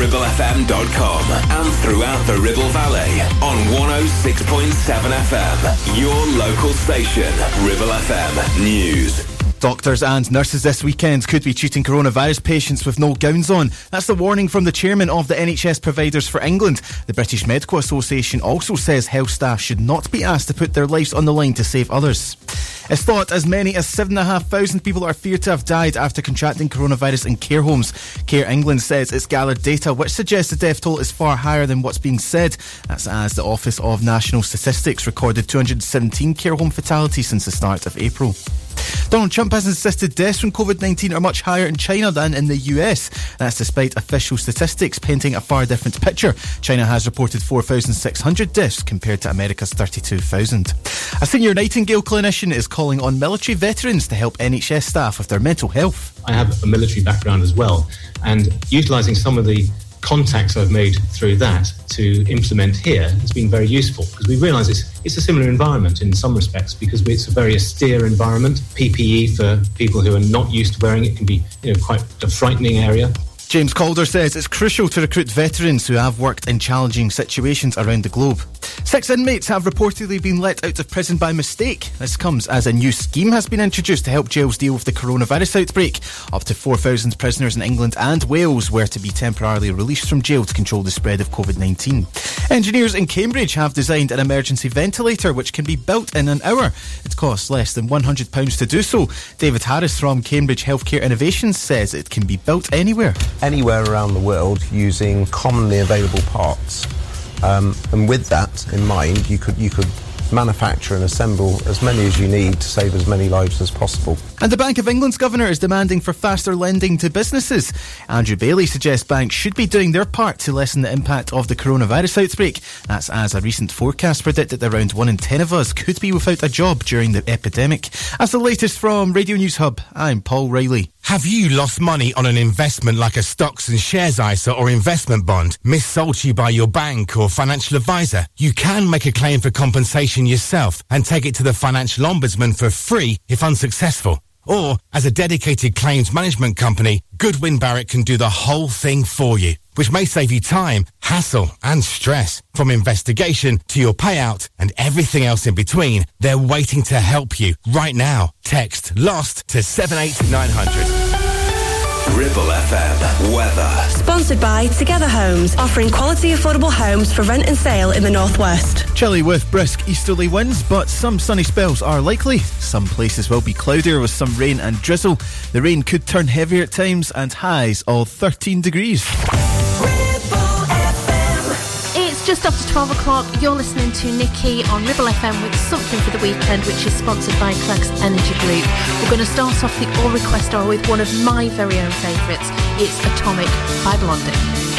ribblefm.com and throughout the Ribble Valley on 106.7 FM. Your local station, Ribble FM News. Doctors and nurses this weekend could be treating coronavirus patients with no gowns on. That's the warning from the chairman of the NHS Providers for England. The British Medical Association also says health staff should not be asked to put their lives on the line to save others. It's thought as many as 7,500 people are feared to have died after contracting coronavirus in care homes. Care England says it's gathered data which suggests the death toll is far higher than what's being said. That's as the Office of National Statistics recorded 217 care home fatalities since the start of April. Donald Trump has insisted deaths from COVID 19 are much higher in China than in the US. That's despite official statistics painting a far different picture. China has reported 4,600 deaths compared to America's 32,000. A senior Nightingale clinician is calling on military veterans to help NHS staff with their mental health. I have a military background as well, and utilising some of the contacts I've made through that to implement here has been very useful because we realise it's it's a similar environment in some respects because it's a very austere environment. PPE for people who are not used to wearing it can be you know quite a frightening area. James Calder says it's crucial to recruit veterans who have worked in challenging situations around the globe. Six inmates have reportedly been let out of prison by mistake. This comes as a new scheme has been introduced to help jails deal with the coronavirus outbreak. Up to 4,000 prisoners in England and Wales were to be temporarily released from jail to control the spread of COVID 19. Engineers in Cambridge have designed an emergency ventilator which can be built in an hour. It costs less than £100 to do so. David Harris from Cambridge Healthcare Innovations says it can be built anywhere anywhere around the world using commonly available parts. Um, and with that in mind, you could you could manufacture and assemble as many as you need to save as many lives as possible. And the Bank of England's governor is demanding for faster lending to businesses. Andrew Bailey suggests banks should be doing their part to lessen the impact of the coronavirus outbreak. That's as a recent forecast predicted that around one in ten of us could be without a job during the epidemic. As the latest from Radio News Hub, I'm Paul Riley. Have you lost money on an investment like a stocks and shares ISA or investment bond, missold to you by your bank or financial advisor? You can make a claim for compensation yourself and take it to the financial ombudsman for free if unsuccessful. Or, as a dedicated claims management company, Goodwin Barrett can do the whole thing for you, which may save you time, hassle, and stress. From investigation to your payout and everything else in between, they're waiting to help you right now. Text LOST to 78900. Ribble FM weather. Sponsored by Together Homes, offering quality affordable homes for rent and sale in the northwest. Chilly with brisk easterly winds, but some sunny spells are likely. Some places will be cloudier with some rain and drizzle. The rain could turn heavier at times and highs of 13 degrees. It's just after 12 o'clock. You're listening to Nickie on Ribble FM with Something for the Weekend, which is sponsored by Cleggs Energy Group. We're going to start off the All Request Hour with one of my very own favourites. It's Atomic by Blondie.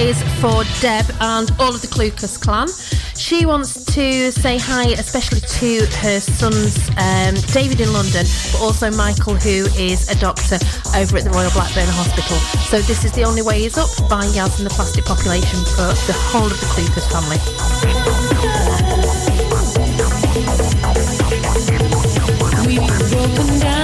Is for Deb and all of the Clucas clan. She wants to say hi, especially to her sons, um, David in London, but also Michael, who is a doctor over at the Royal Blackburn Hospital. So this is The Only Way Is Up by Yazz and the Plastic Population for the whole of the Clucas family. We've broken down.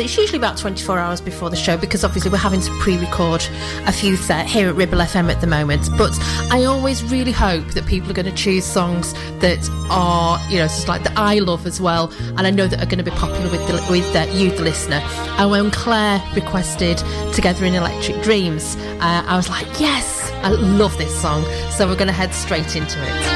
It's usually about 24 hours before the show because obviously we're having to pre record a few set here at Ribble FM at the moment. But I always really hope that people are going to choose songs that are, you know, just like that I love as well. And I know that are going to be popular with, the, with uh, you, the listener. And when Claire requested Together in Electric Dreams, uh, I was like, yes, I love this song. So we're going to head straight into it.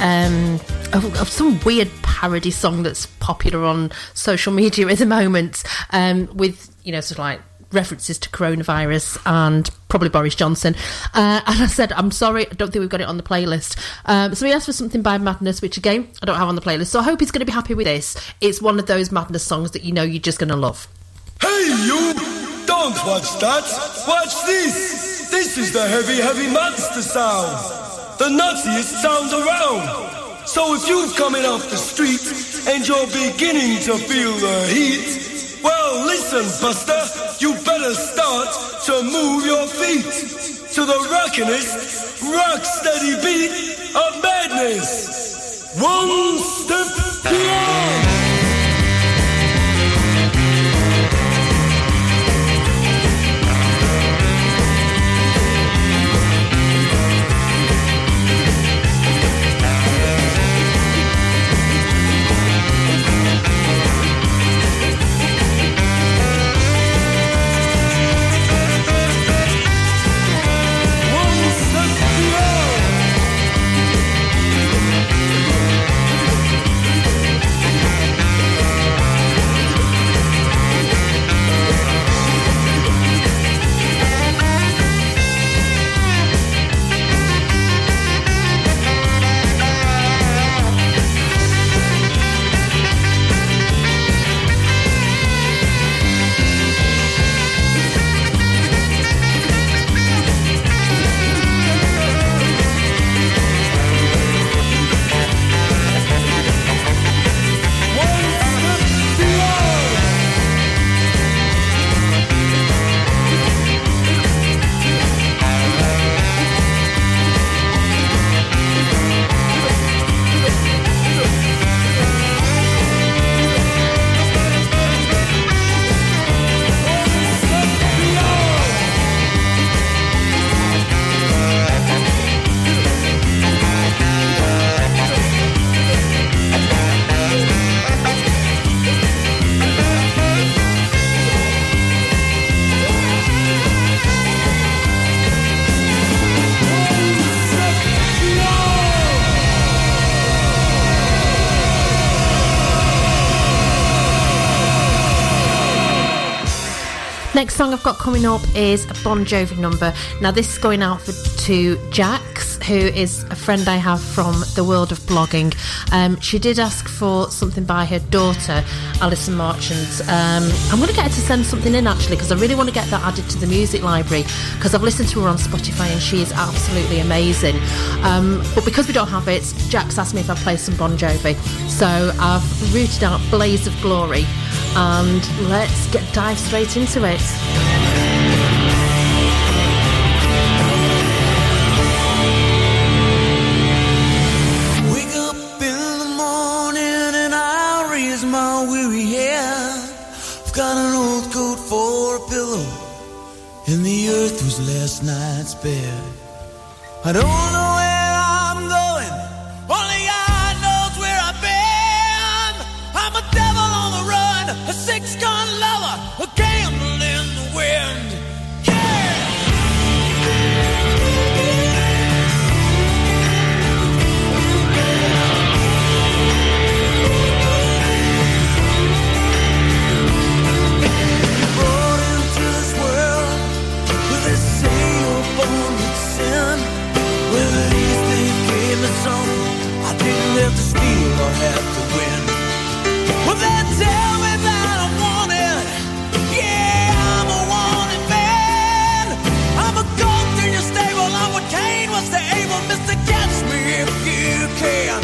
Um, of, of some weird parody song that's popular on social media at the moment, um, with you know sort of like references to coronavirus and probably Boris Johnson. Uh, and I said, I'm sorry, I don't think we've got it on the playlist. Um, so he asked for something by Madness, which again I don't have on the playlist. So I hope he's going to be happy with this. It's one of those Madness songs that you know you're just going to love. Hey, you! Don't watch that! Watch this! This is the heavy, heavy monster sound! The nuttiest sound around! So if you're coming off the street and you're beginning to feel the heat, well, listen, Buster, you better start to move your feet to the rockinest, rock steady beat of madness. One step beyond! Next song I've got coming up is a Bon Jovi number. Now, this is going out for, to Jax, who is a friend I have from the world of blogging. Um, she did ask for something by her daughter, Alison Marchant. Um, I'm going to get her to send something in actually because I really want to get that added to the music library because I've listened to her on Spotify and she is absolutely amazing. Um, but because we don't have it, Jack's asked me if I play some Bon Jovi. So I've rooted out Blaze of Glory and let's get dive straight into it. Wake up in the morning and I raise my weary head. I've got an old coat for a pillow, and the earth was last night's bed. I don't know steal or have to win. Well, they tell me that I'm wanted. Yeah, I'm a wanted man. I'm a goat in your stable. I'm what Cain was to Abel. Mister, catch me if you can.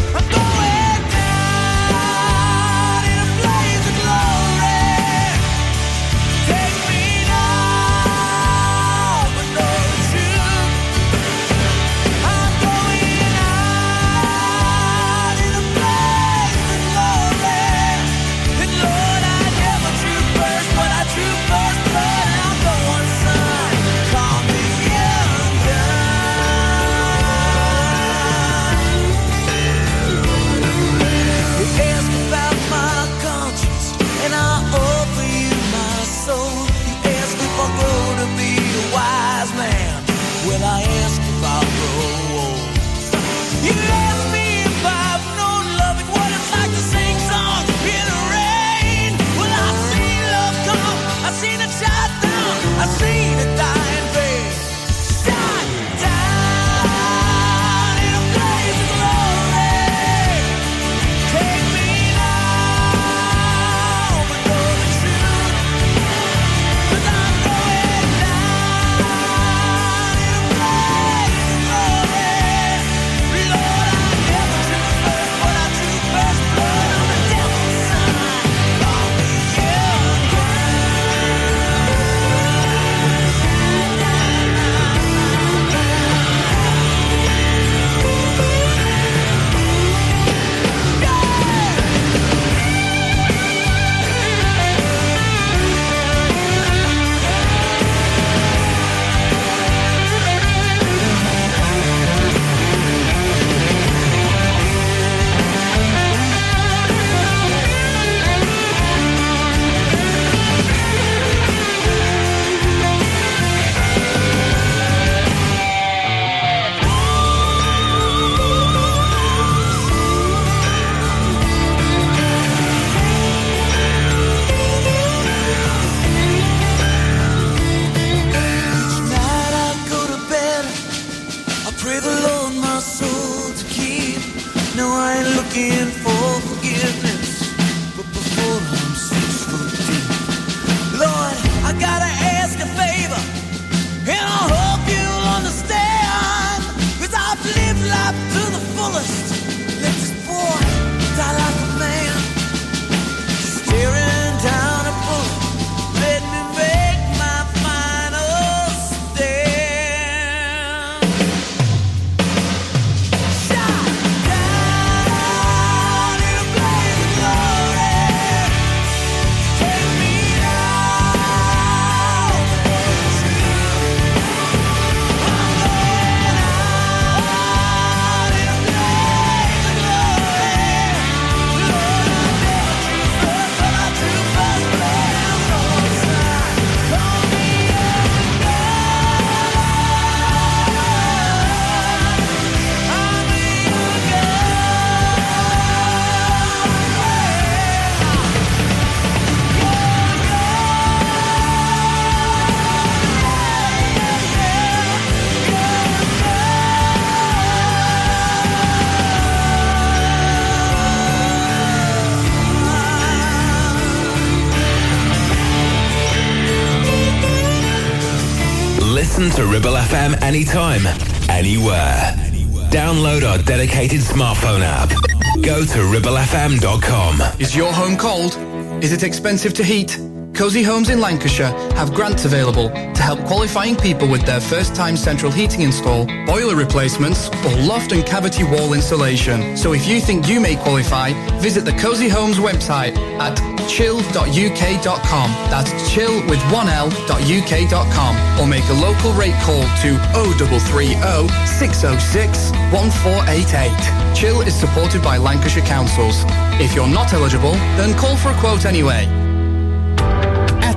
Dedicated smartphone app. Go to ribblefm.com. Is your home cold? Is it expensive to heat? Cosy Homes in Lancashire have grants available to help qualifying people with their first time central heating install, boiler replacements or loft and cavity wall insulation. So if you think you may qualify, visit the Cosy Homes website at chil.uk.com. That's chill with one L.uk.com or make a local rate call to 0330 606 1488. Chill is supported by Lancashire Councils. If you're not eligible, then call for a quote anyway.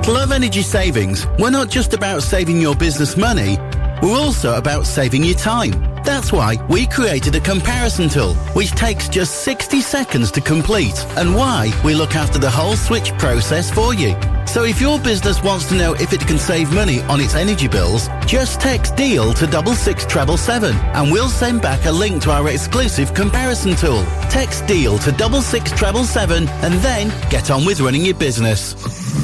Love Energy Savings, we're not just about saving your business money, we're also about saving you time. That's why we created a comparison tool, which takes just 60 seconds to complete, and why we look after the whole switch process for you. So if your business wants to know if it can save money on its energy bills, just text DEAL to double six treble seven, and we'll send back a link to our exclusive comparison tool. Text DEAL to double six treble seven, and then get on with running your business.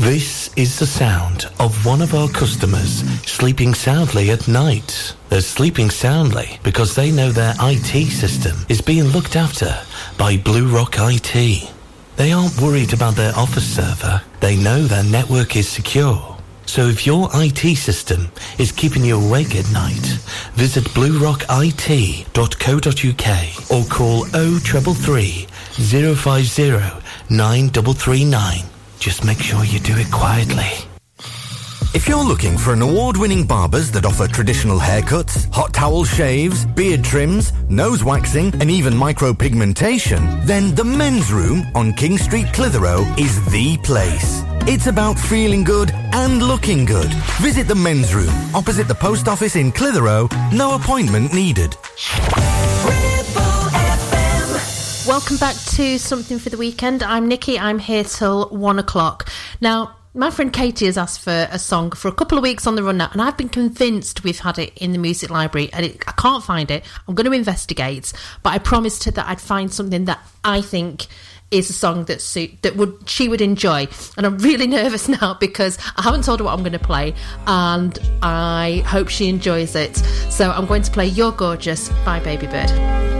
This is the sound of one of our customers sleeping soundly at night. They're sleeping soundly because they know their IT system is being looked after by Blue Rock IT. They aren't worried about their office server. They know their network is secure. So if your IT system is keeping you awake at night, visit bluerockit.co.uk or call 0333 050 9339. Just make sure you do it quietly. If you're looking for an award-winning barbers that offer traditional haircuts, hot towel shaves, beard trims, nose waxing, and even micropigmentation, then the Men's Room on King Street, Clitheroe is the place. It's about feeling good and looking good. Visit the Men's Room opposite the post office in Clitheroe. No appointment needed. Welcome back to Something for the Weekend. I'm Nickie. I'm here till one o'clock. Now, my friend Katie has asked for a song for a couple of weeks on the run now, and I've been convinced we've had it in the music library, and it, I can't find it. I'm going to investigate, but I promised her that I'd find something that I think is a song that suit that would she would enjoy and i'm really nervous now because i haven't told her what i'm going to play and i hope she enjoys it so i'm going to play you're gorgeous by babybird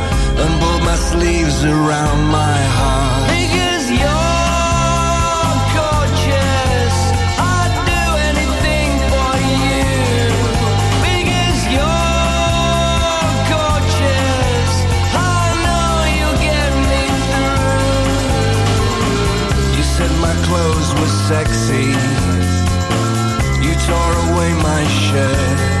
and pulled my sleeves around my heart. Because you're gorgeous, I'd do anything for you. Because you're gorgeous, I know you'll get me through. You said my clothes were sexy. You tore away my shirts.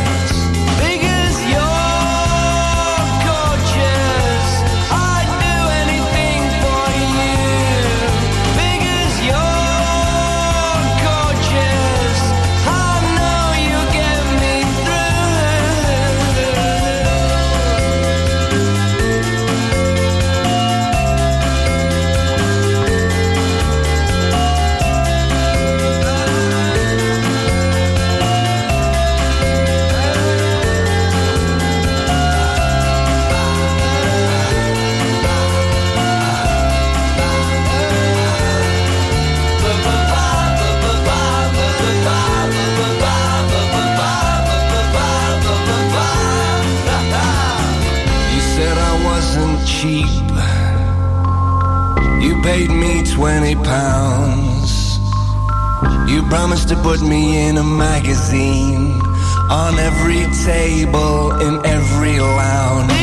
Promised to put me in a magazine on every table in every lounge.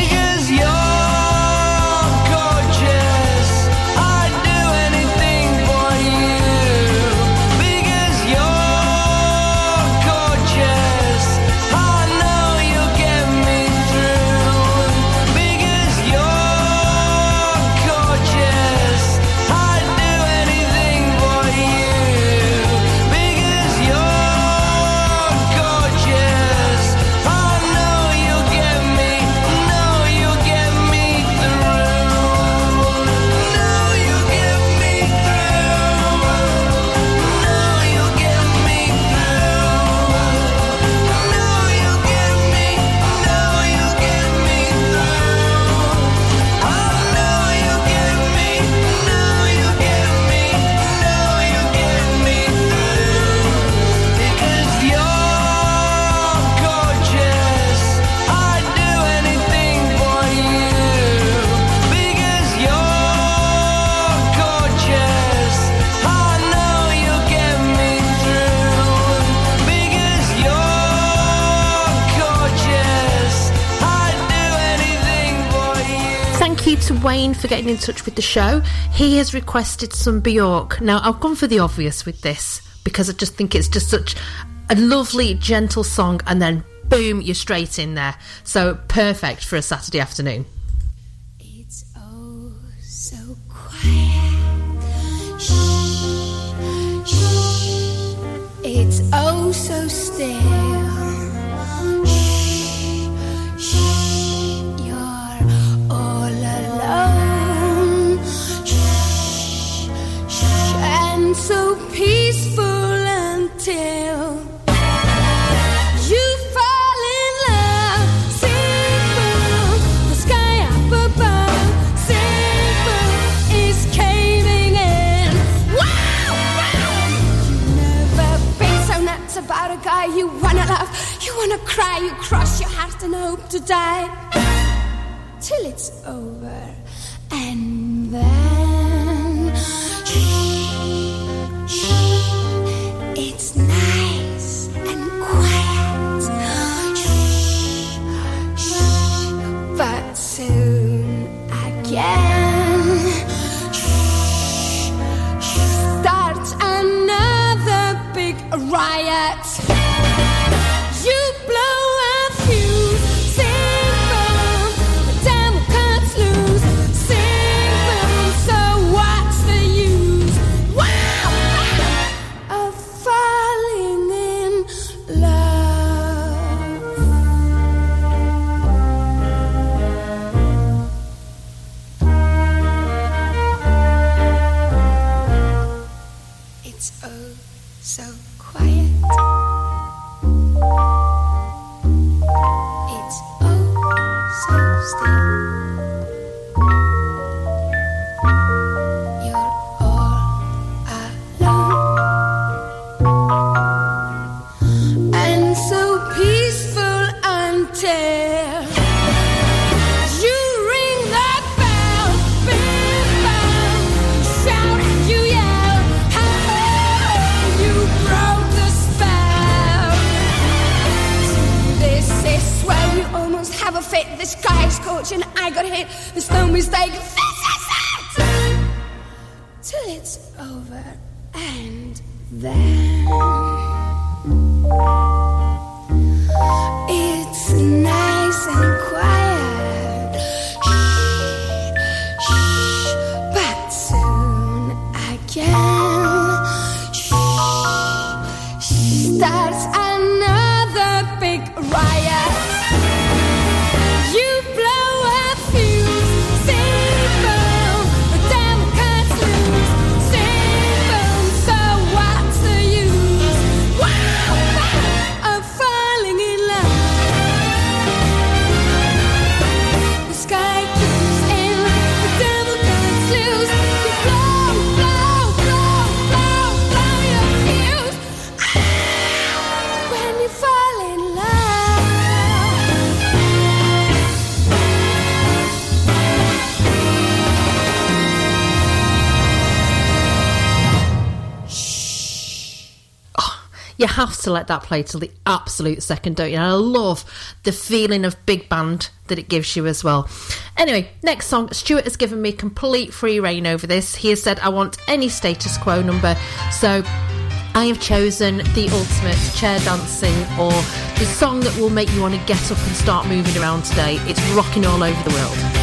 Wayne for getting in touch with the show. He has requested some Bjork. Now, I've gone for the obvious with this because I just think it's just such a lovely, gentle song, and then boom, you're straight in there. So perfect for a Saturday afternoon. Cry, you cross your heart and hope to die till it's over, and then shh, shh, it's nice and quiet. Shh, shh, but soon again shh, shh, starts another big riot. Have to let that play till the absolute second, don't you? And I love the feeling of big band that it gives you as well. Anyway, next song. Stuart has given me complete free reign over this. He has said, I want any status quo number. So I have chosen the ultimate chair dancing or the song that will make you want to get up and start moving around today. It's rocking all over the world.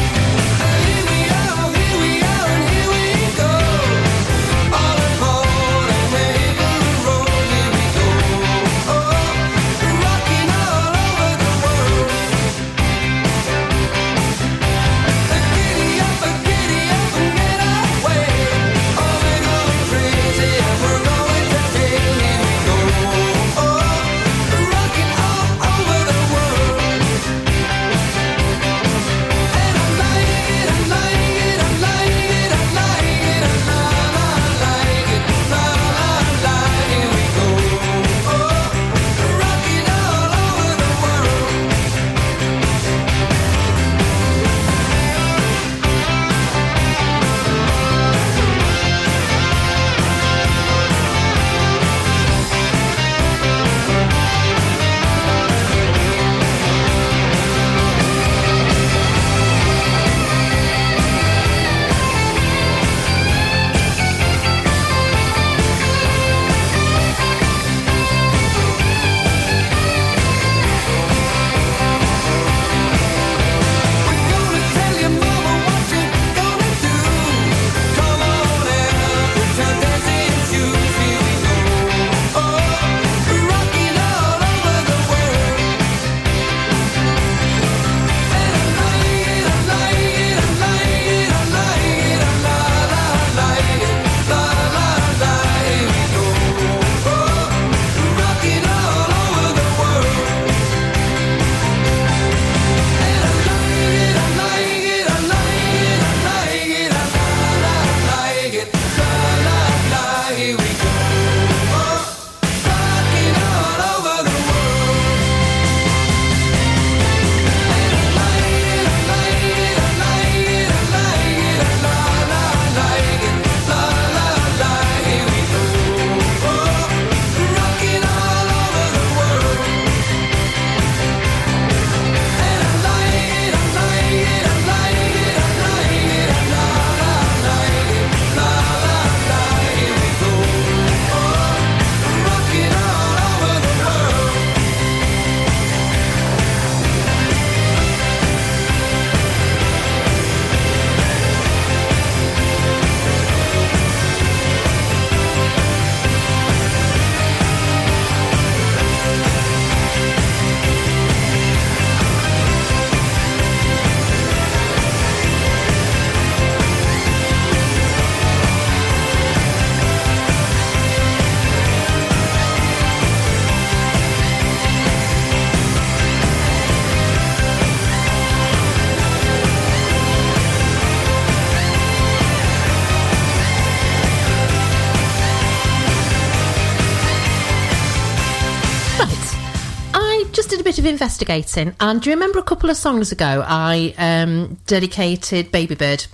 Of investigating, and do you remember a couple of songs ago I um, dedicated Babybird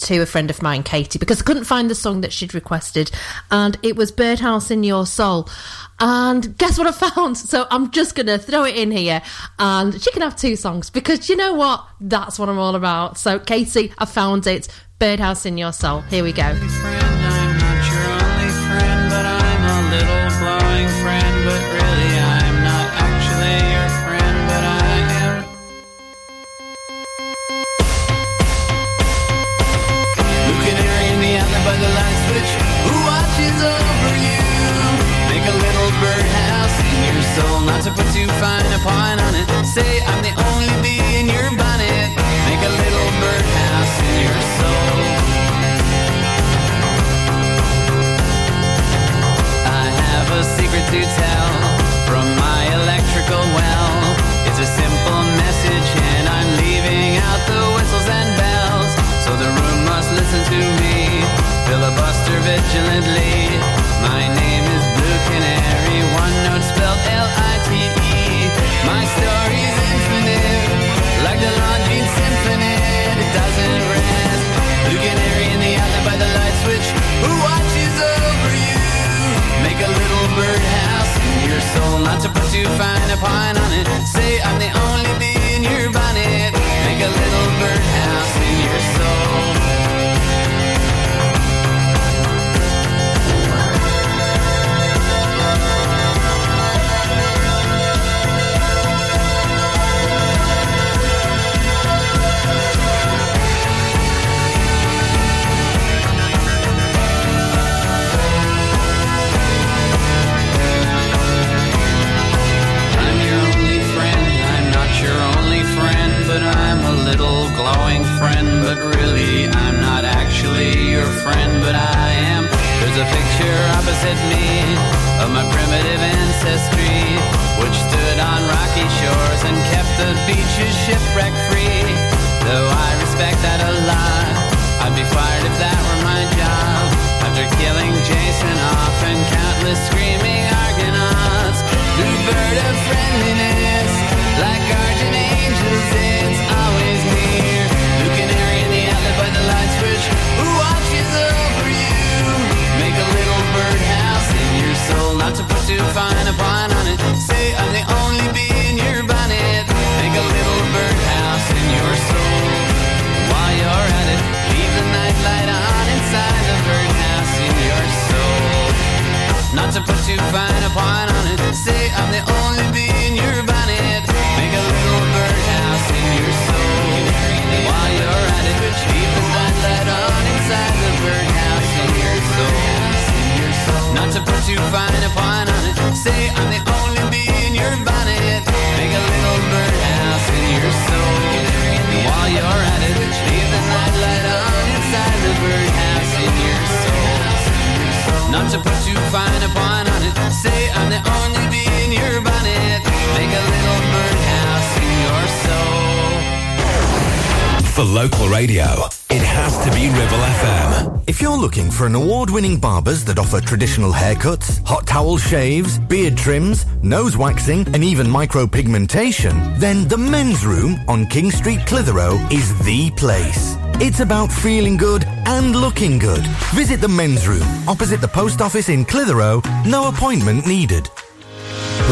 to a friend of mine, Katie, because I couldn't find the song that she'd requested, and it was Birdhouse in Your Soul. And guess what I found? So I'm just going to throw it in here, and she can have two songs because you know what? That's what I'm all about. So, Katie, I found it. Birdhouse in Your Soul. Here we go. The shipwreck free. Though I respect that a lot, I'd be fired if that were my job. After killing Jason off and countless screaming Argonauts, blue bird of friendliness, like guardian angels, it's always near. Blue canary in the alley by the light switch, who watches over you? Make a little birdhouse in your soul, not to put too fine a to put too fine a point on it. Say I'm the only bee in your bonnet. Make a little birdhouse in your soul. While you're at it, leave the night light on inside the birdhouse in your soul. Not to put too fine a point on it. Say I'm the only bee in your bonnet. Make a little birdhouse in your soul. While you're at it, leave the night light on inside the birdhouse in your. Not to put too fine a point on it. Say I'm the only bee in your bonnet. Make a little birdhouse in your soul. For local radio, it has to be Ribble FM. If you're looking for an award-winning barbers that offer traditional haircuts, hot towel shaves, beard trims, nose waxing, and even micropigmentation, then the Men's Room on King Street, Clitheroe is the place. It's about feeling good and looking good. Visit the Men's Room opposite the post office in Clitheroe. No appointment needed.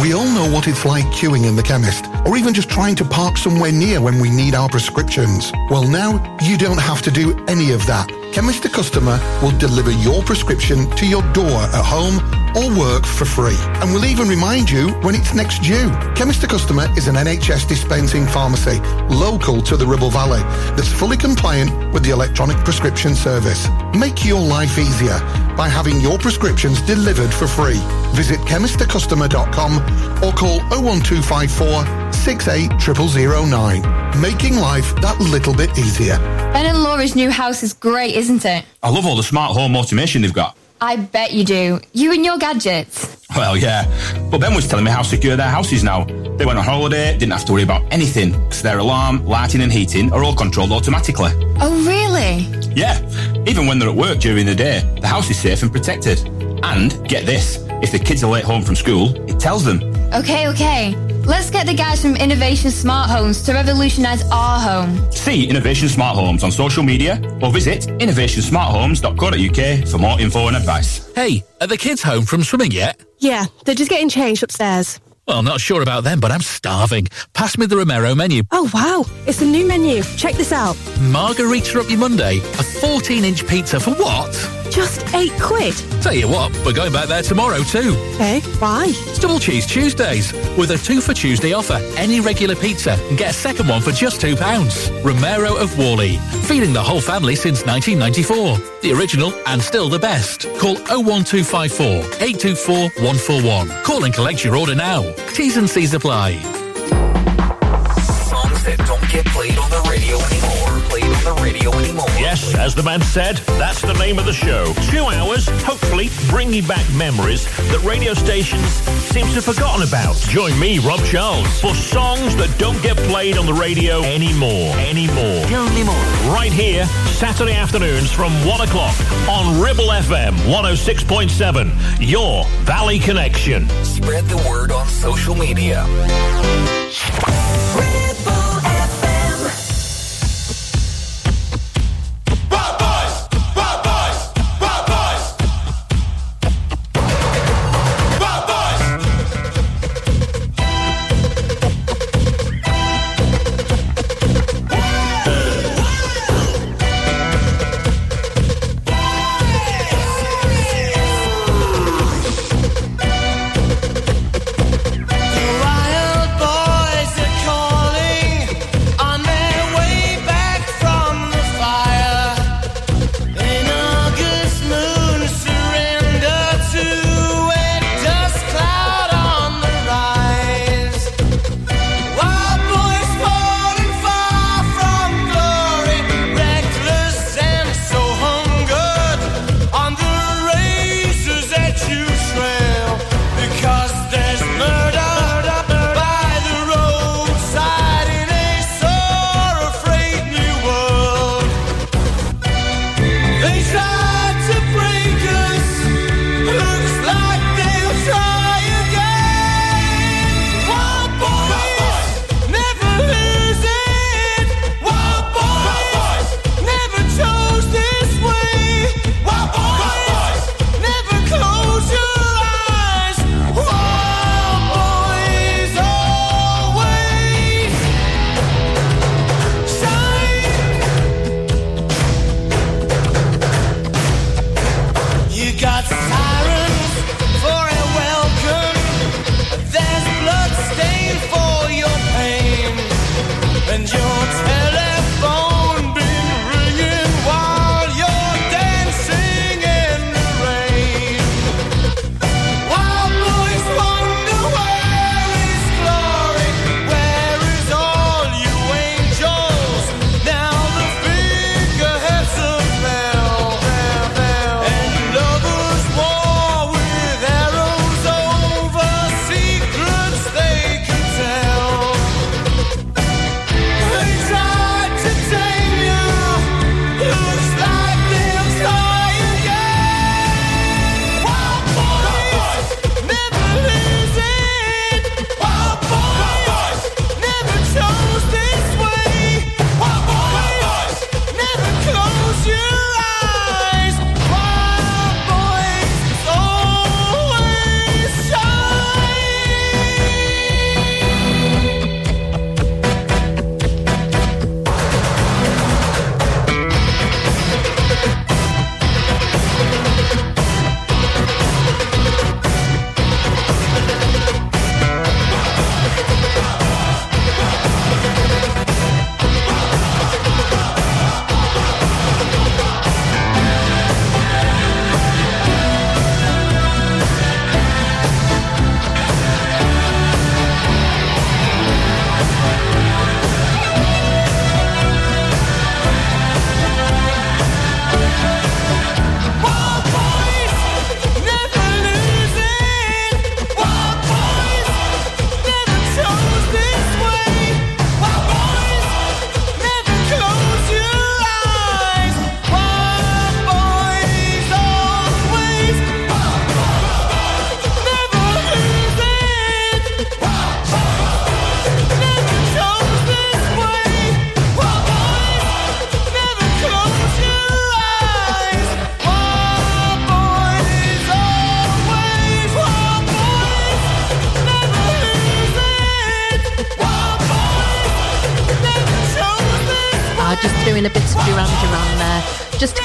We all know what it's like queuing in the chemist, or even just trying to park somewhere near when we need our prescriptions. Well, now you don't have to do any of that. Chemist to Customer will deliver your prescription to your door at home or work for free. And we'll even remind you when it's next due. Chemist to Customer is an NHS dispensing pharmacy local to the Ribble Valley that's fully compliant with the electronic prescription service. Make your life easier by having your prescriptions delivered for free. Visit chemisttocustomer.com or call 01254 680009. Making life that little bit easier. Ben and Laura's new house is great, isn't it? I love all the smart home automation they've got. I bet you do. You and your gadgets. Well, yeah. But Ben was telling me how secure their house is now. They went on holiday, didn't have to worry about anything, because their alarm, lighting and heating are all controlled automatically. Oh, really? Yeah. Even when they're at work during the day, the house is safe and protected. And, get this, if the kids are late home from school, it tells them. Okay, okay. Let's get the guys from Innovation Smart Homes to revolutionise our home. See Innovation Smart Homes on social media or visit innovationsmarthomes.co.uk for more info and advice. Hey, are the kids home from swimming yet? Yeah, they're just getting changed upstairs. Well, not sure about them, but I'm starving. Pass me the Romero menu. Oh, wow. It's a new menu. Check this out. Margarita up your Monday. A 14-inch pizza for what? Just eight quid. Tell you what, we're going back there tomorrow too. Okay, why? It's Double Cheese Tuesdays. With a two for Tuesday offer, any regular pizza and get a second one for just £2. Romero of Whalley. Feeding the whole family since 1994. The original and still the best. Call 01254 824 141. Call and collect your order now. T's and C's apply. Songs that don't get played on the radio anymore. The radio anymore. Yes, as the man said, that's the name of the show. Two hours, hopefully bringing back memories that radio stations seem to have forgotten about. Join me, Rob Charles, for songs that don't get played on the radio anymore. Anymore. Anymore. Right here, Saturday afternoons from 1 o'clock on Ribble FM 106.7, your Valley Connection. Spread the word on social media.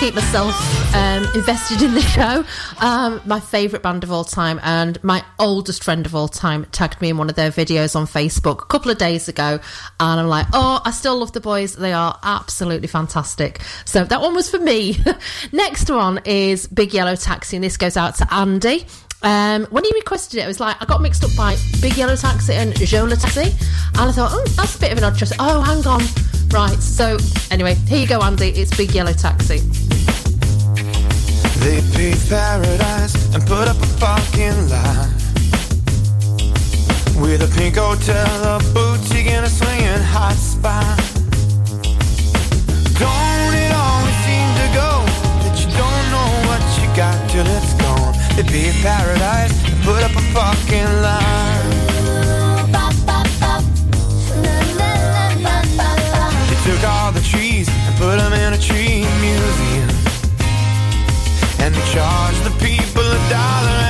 Keep myself um, invested in the show. Um, my favourite band of all time and my oldest friend of all time tagged me in one of their videos on Facebook a couple of days ago, and I'm like, oh, I still love the boys. They are absolutely fantastic. So that one was for me. Next one is Big Yellow Taxi, and this goes out to Andy. Um, when he requested it, I was like I got mixed up by Big Yellow Taxi and Joe le Taxi, and I thought, oh, that's a bit of an odd choice. Oh, hang on, right. So anyway, here you go, Andy. It's Big Yellow Taxi. They paradise and put up a parking lot with a pink hotel, a boutique, and a swinging hot spot. Don't paradise and put up a parking lot. They took all the trees and put them in a tree museum. And they charge the people a dollar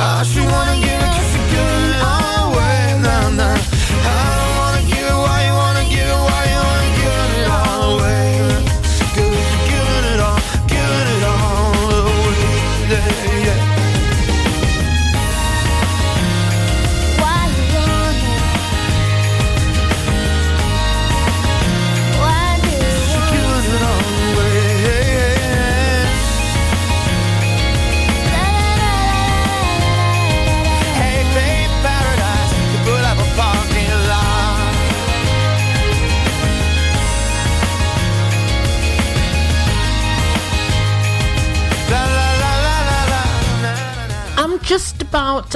I should wanna give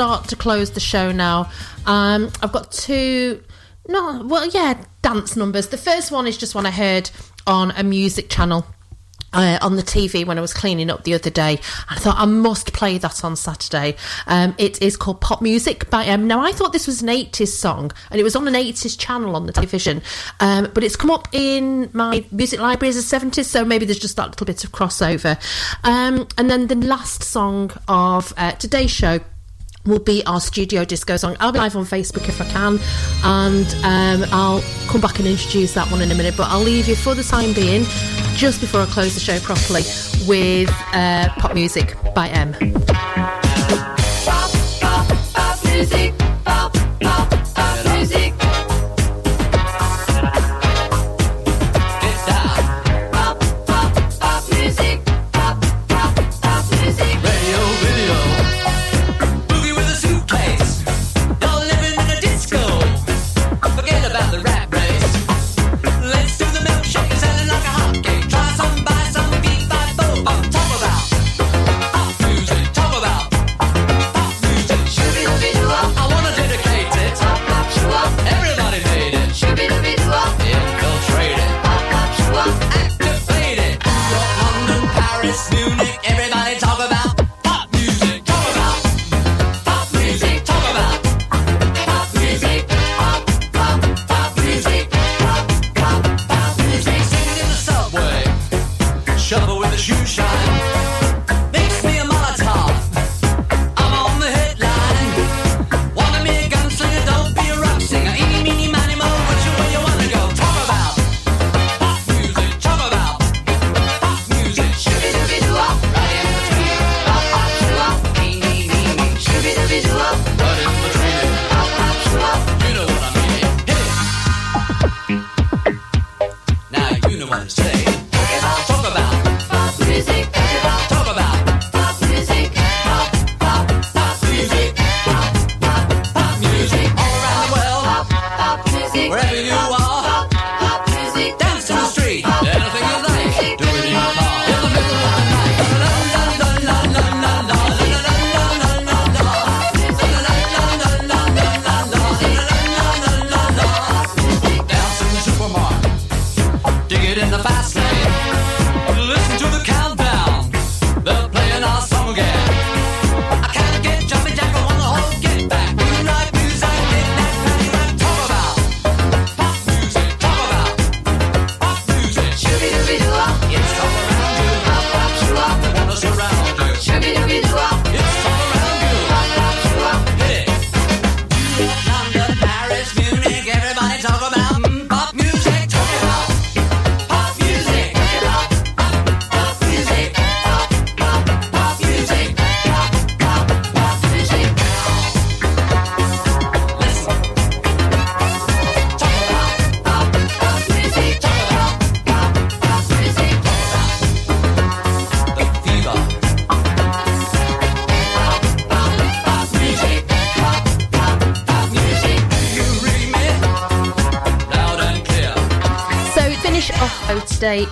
dark to close the show now. Um, I've got two, no, well, yeah, dance numbers. The first one is just one I heard on a music channel. Uh, on the TV when I was cleaning up the other day, I thought I must play that on Saturday. Um, it is called Pop Muzik by um, now. I thought this was an 80s song, and it was on an 80s channel on the television, um, but it's come up in my music library as a 70s, so maybe there's just that little bit of crossover. Um, and then the last song of uh, today's show will be our studio disco song. I'll be live on Facebook if I can, and um, I'll come back and introduce that one in a minute. But I'll leave you for the time being, just before I close the show properly, with uh, Pop Muzik by M. Pop music, pop,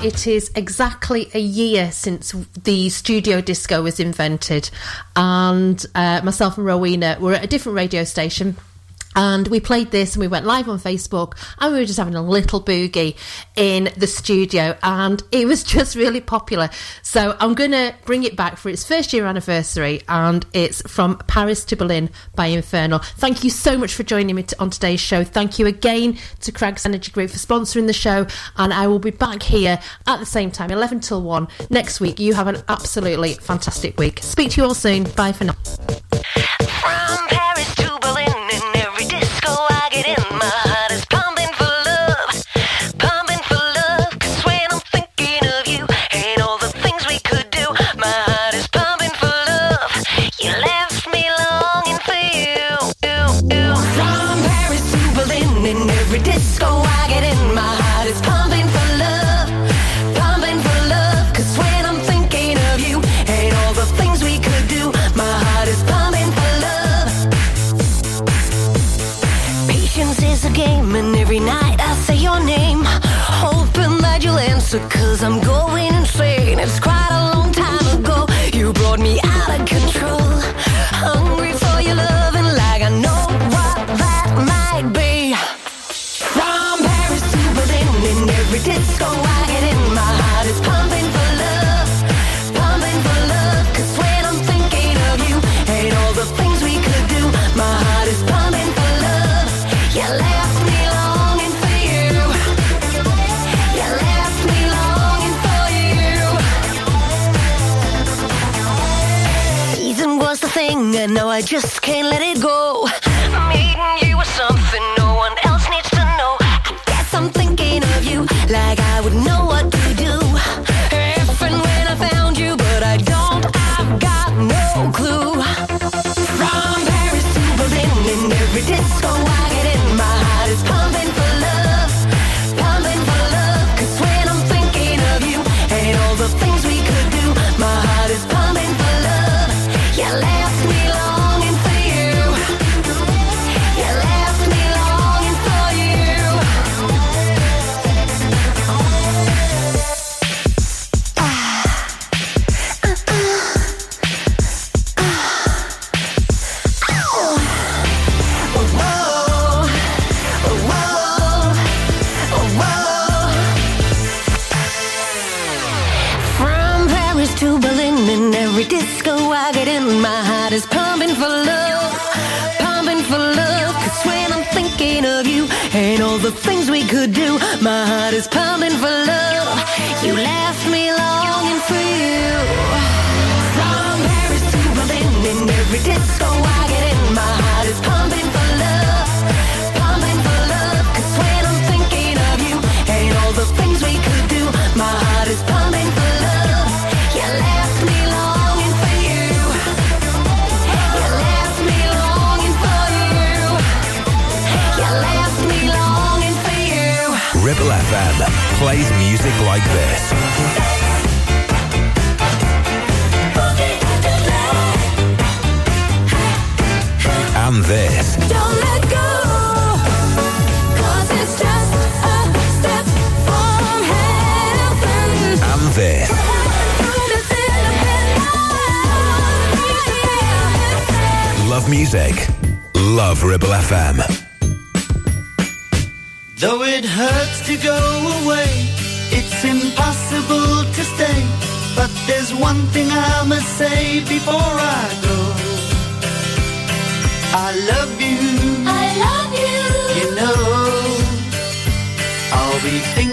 it is exactly a year since the studio disco was invented, and uh, myself and Rowena were at a different radio station. And we played this and we went live on Facebook and we were just having a little boogie in the studio and it was just really popular. So I'm going to bring it back for its first year anniversary and it's From Paris to Berlin by Infernal. Thank you so much for joining me on today's show. Thank you again to Craig's Energy Group for sponsoring the show and I will be back here at the same time, 11 till 1 next week. You have an absolutely fantastic week. Speak to you all soon. Bye for now. closer, cause I'm going insane. It's crying. like this. And this. Don't let go. It's just a step from heaven. And this. Love music. Love Ribble FM. Though it hurts to go away it's impossible to stay, but there's one thing I must say before I go. I love you. I love you. You know, I'll be thinking